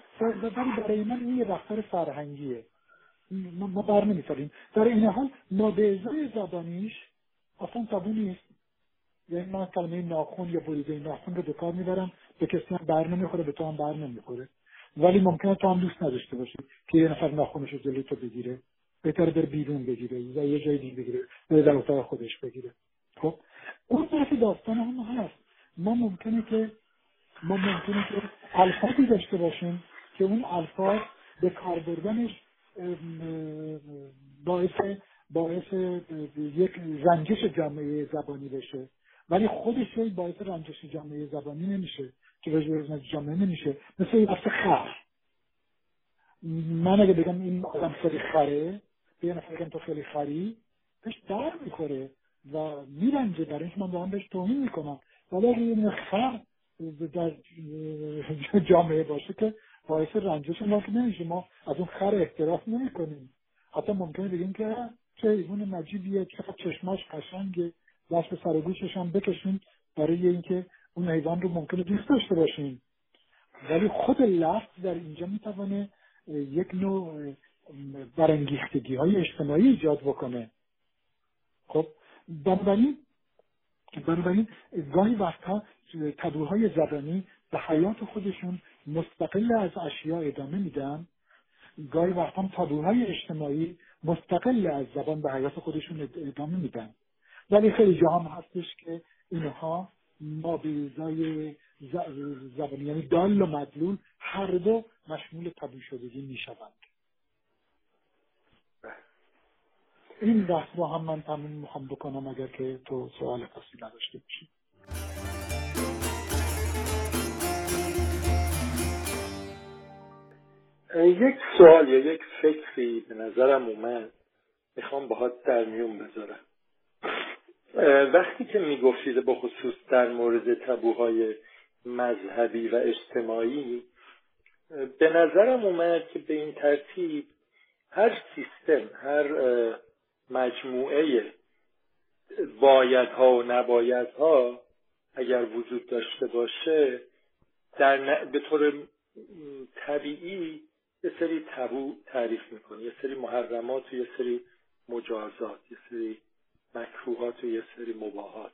برای من یه رفتار فرهنگیه. ما بر نمیساریم در این حال ازای زبانیش اصلا تابو نیست. یعنی من کلمه ناخون یا بریده ناخون رو به کار می‌برم به کسی هم بر نمی‌خوره به تو هم بر نمی‌خوره. ولی ممکنه تو هم دوست نداشته باشی که یه نفر ناخونش رو جلوی تو بگیره. بهتر بر بیرون بگیره یا یه جای دیگه بگیره بره در اتاق خودش بگیره. خب اون طرف داستان هم هست. ما ممکنه که ما ممکنه که الفاظی داشته باشیم که اون الفاظ به کار بردنش باعث باعث یک رنجش جامعه زبانی بشه. ولی خودش باعث رنجش جامعه زبانی نمیشه که رنجش جامعه نمیشه. مثل یه خر. من اگه بگم این آدم خیلی خره به یه نفر تو خیلی خری بهش در می‌خوره و میرنجه برای اینکه من دارم بهش توهین می‌کنم. ولی اگه یه خر در جامعه باشه که باعث رنجش ما که نمیشه ما از اون خر احتراف نمی‌کنیم. حتی ممکنه بگیم که چه ایمون مجیبیه چقدر چشماش قشنگه دست به سر گوشش هم بکشیم برای اینکه اون حیوان رو ممکنه دوست داشته باشیم. ولی خود لفظ در اینجا می‌توانه یک نوع برانگیختگی های اجتماعی ایجاد بکنه. خب بنابراین بنابراین گاهی وقتها تبوهای زبانی به حیات خودشون مستقل از اشیاء ادامه میدن. گاهی وقت هم تابوهای اجتماعی مستقل از زبان به حیات خودشون ادامه میدن. ولی خیلی هم هستش که اینها ما به زبانی یعنی دال و مدلول هر دو مشمول تبو شدگی می‌شوند. این بحث رو هم من تموم می‌خوام بکنم اگر که تو سوال خاصی نداشته باشی. یک سوال یا یک فکری به نظرم اومد می‌خوام باهات در میون بذارم. وقتی که می‌گفتید به خصوص در مورد تبوهای مذهبی و اجتماعی به نظرم اومد که به این ترتیب هر سیستم هر مجموعه بایدها و نبایدها اگر وجود داشته باشه در به طور طبیعی یه سری تبو تعریف می‌کنه. یه سری محرمات و یه سری مجازات یه سری مکروهات و یه سری مباهات.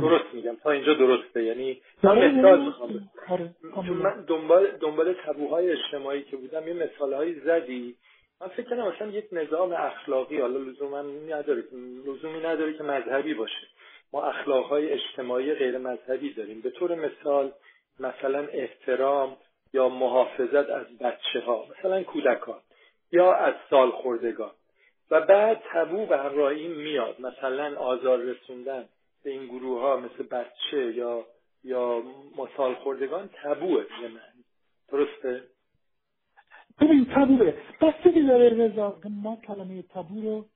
درست میگم. تا اینجا درسته. یعنی مثال آره، من دنبال دنبال تبوهای اجتماعی که بودم یه مثالهایی زدی من فکر کنم مثلا یک نظام اخلاقی حالا لزوما نداره لزومی نداره که مذهبی باشه. ما اخلاقهای اجتماعی غیر مذهبی داریم. به طور مثال مثلا احترام یا محافظت از بچه ها مثلا کودکان یا از سال خوردگان و بعد تبو بر رایی میاد. مثلا آزار رسوندن به این گروه ها مثل بچه یا یا مسال خوردگان تبوه. یه معنی درسته؟ ببین تبوه بستگی داره رضا ما کلمه تبو رو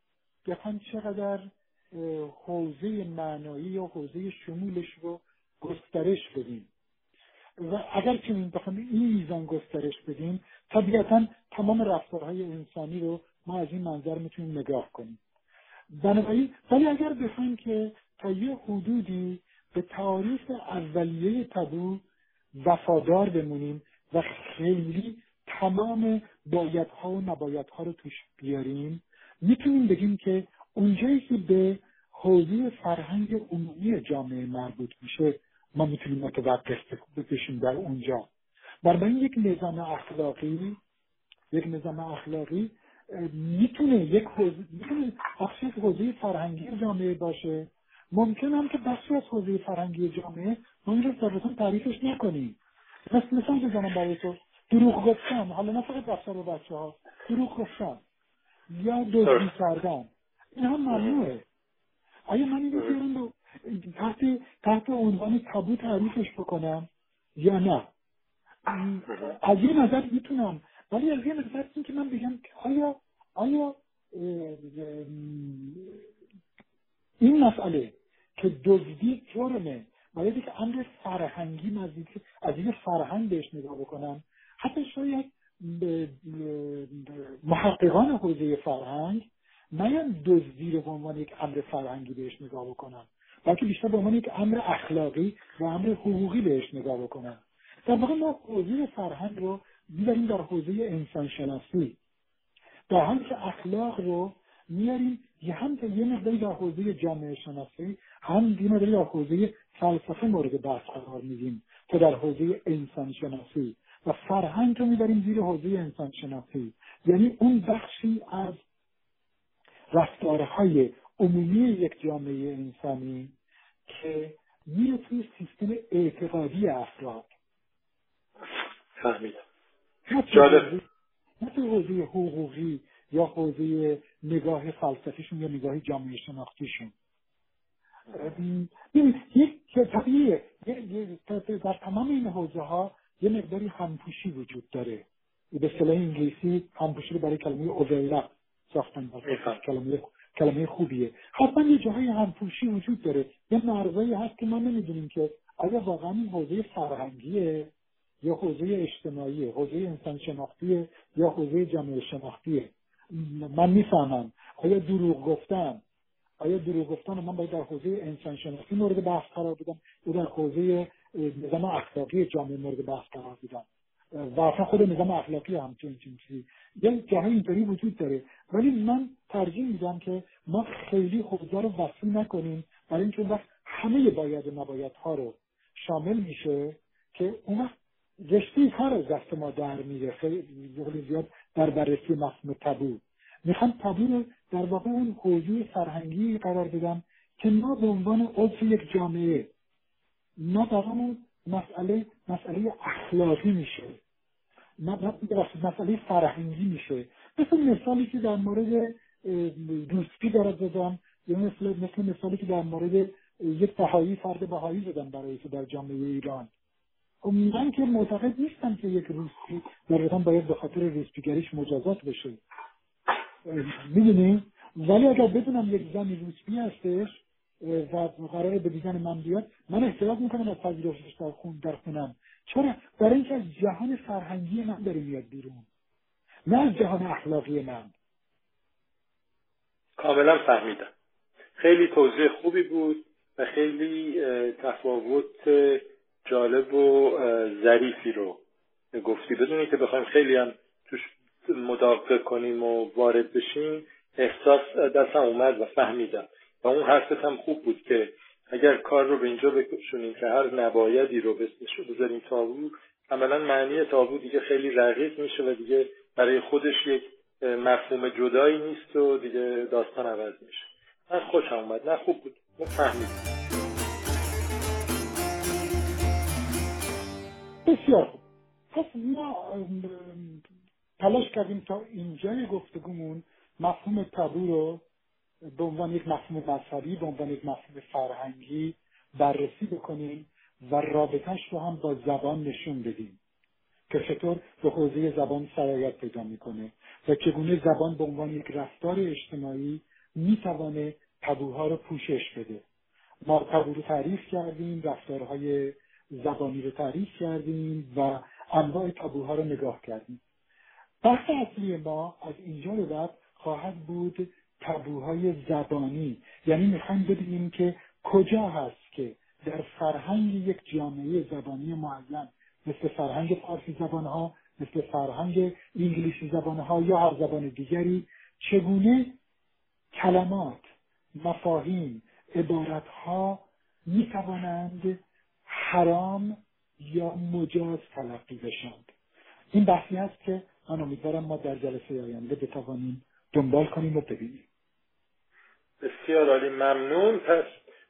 بخوان چقدر حوزه معنایی یا حوزه شمولش رو گسترش بدیم. و اگر که بخوام این میزان گسترش بدیم طبیعتا تمام رفتارهای انسانی رو ما از این منظر می‌تونیم نگاه کنیم. بنابراین ولی اگر بخوایم که تا یه حدودی به تعریف اولیه تبو وفادار بمونیم و خیلی تمام بایدها و نبایدها رو توش بیاریم. می‌تونیم بگیم که اونجایی که به حوزه فرهنگ عمومی جامعه مربوط میشه ما می‌تونیم متوقف بشیم در اونجا. بنابراین یک نظام اخلاقی یک نظام اخلاقی می‌تونه یک حوزه می‌تونه حوزه فرهنگی جامعه باشه. ممکن هم که بخشی از حوزه فرهنگی جامعه ما این رو تعریفش نکنیم. مثل مثال بزنم برای تو دروغ گفتن. حالا نه فقط رفتار بچه ها دروغ گفتن. یا دزدی کردن. این هم ممنوعه. آیا من این رو تحت تحت عنوان تابو تعریفش بکنم یا نه. از یه نظر می‌تونم. ولی از یه نظر این که من بگم آیا آیا این مسئله که دزدی جرمه باید که امر فرهنگی نزدیک از این فرهنگ بهش نگاه بکنم حتی شاید محققان حوزه فرهنگ نیان دزدی رو به عنوان یک امر فرهنگی بهش نگاه بکنم بلکه بیشتر به عنوان یک امر اخلاقی و امر حقوقی بهش نگاه بکنم در واقع ما حوزه فرهنگ رو می‌بریم در حوزه انسان شناسی در حالی که اخلاق رو میاریم یه هم یه مقداری در حوزه جامعه شناسی هم یه مقداری در حوزه فلسفه مورد بحث قرار میدیم که در حوزه انسان شناسی و فرهنگ رو می‌بریم زیر حوزه انسان شناسی یعنی اون بخشی از رفتارهای عمومی یک جامعه انسانی که میره توی سیستم اعتقادی افراد. فهمیدم. نه توی حوزه حقوقی یا حوزه نگاه فلسفیشون یا نگاه جامعه شناختیشون. یک طبیعیه. در تمام این حوزه ها یه مقداری همپوشی وجود داره. به اصطلاح انگلیسی همپوشی برای کلمه اوورلپ ساختن کلمه کلمه خوبیه. حتما یه جاهای همپوشی وجود داره. یه مرزایی هست که ما نمی‌دونیم که آیا واقعا این حوزه فرهنگیه یا حوزه اجتماعیه حوزه انسان شناختیه یا حوزه جامعه شناختیه من می‌فهمم. آیا دروغ گفتن؟ آیا دروغ گفتن من باید در حوزه انسان شناختی مورد بحث قرار بدم یا در حوزه نظام اخلاقی جامعه مورد بحث قرار بدم و اصلا خود نظام اخلاقی هم چنین چیزی. یه جاهای اینطوری وجود داره. ولی من ترجیح میدم که ما خیلی حوزه رو وسیع نکنیم برای اینکه وقت همه باید و نباید ها رو شامل میشه که اون وقت رشته کار از دست ما در میره خیلی زیاد در بررسی مفهوم تبو می‌خوام تبو رو در واقع اون حوزه فرهنگی قرار بدم که ما به عنوان عضو یک جامعه ما واقعا مسئله مسئله اخلاقی میشه. مسئله فرهنگی میشه. مثل مثالی که در مورد دوستی دارد زدم یا مثل, مثل مثالی که در مورد یک بهایی فرد بهایی زدم برای که در جامعه ایران. خب من که معتقد نیستم که یک روسپی در باید به خاطر روسپیگریش مجازات بشه. می‌دونی؟ ولی اگر بدونم یک زنی روسپی هستش و قرار به دیدن من بیاد من احتراز می‌کنم از پذیرشش در خون در خونم. چرا؟ برای اینکه از جهان فرهنگی من داره میاد بیرون. نه از جهان اخلاقی من. کاملا فهمیدم. خیلی توضیح خوبی بود و خیلی تفاوت جالب و ظریفی رو گفتی. بدونی که بخوایم خیلی هم توش مداقه کنیم و وارد بشیم احساس دستم اومد و فهمیدم. و اون حرفت هم خوب بود که اگر کار رو به اینجا بکشونیم که هر نبایدی رو بسمش بذاریم تابو عملا معنی تابو دیگه خیلی رقیق میشه و دیگه برای خودش یک مفهوم جدایی نیست و دیگه داستان عوض میشه. من خوشم اومد. نه خوب بود. فهمید. بسیار پس ما تلاش کردیم تا اینجای گفتگومون مفهوم تابو رو به عنوان یک مفهوم مذهبی به عنوان یک مفهوم فرهنگی بررسی بکنیم و رابطهش رو هم با زبان نشون بدیم که چطور به حوزه زبان سرایت پیدا می‌کنه و چگونه زبان به عنوان یک رفتار اجتماعی می‌توانه تبوها رو پوشش بده. ما تبو رو تعریف کردیم رفتارهای زبانی رو تعریف کردیم و انواع تابوها رو نگاه کردیم. بحث اصلی ما از اینجا به بعد خواهد بود تابوهای زبانی. یعنی می‌خوایم ببینیم که کجا هست که در فرهنگ یک جامعه زبانی معین مثل فرهنگ فارسی زبانها مثل فرهنگ انگلیسی زبانها یا هر زبان دیگری چگونه کلمات مفاهیم عبارتها می توانند حرام یا مجاز تلقی بشند؟ این بحثی است که من امیدوارم ما در جلسه آینده بتوانیم دنبال کنیم و ببینیم. بسیار عالی ممنون. پس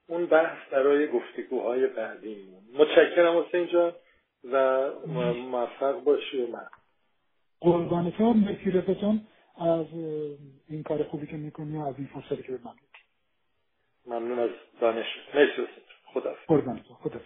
اون بحث برای گفتگوهای بعدیمون. متشکرم حسین جان و موفق باشی و من. قربان تو مرسی جان از این کار خوبی که می‌کنی و از این فرصتی که به من ممنون از دانش. مرسی خدا قربان تو خدا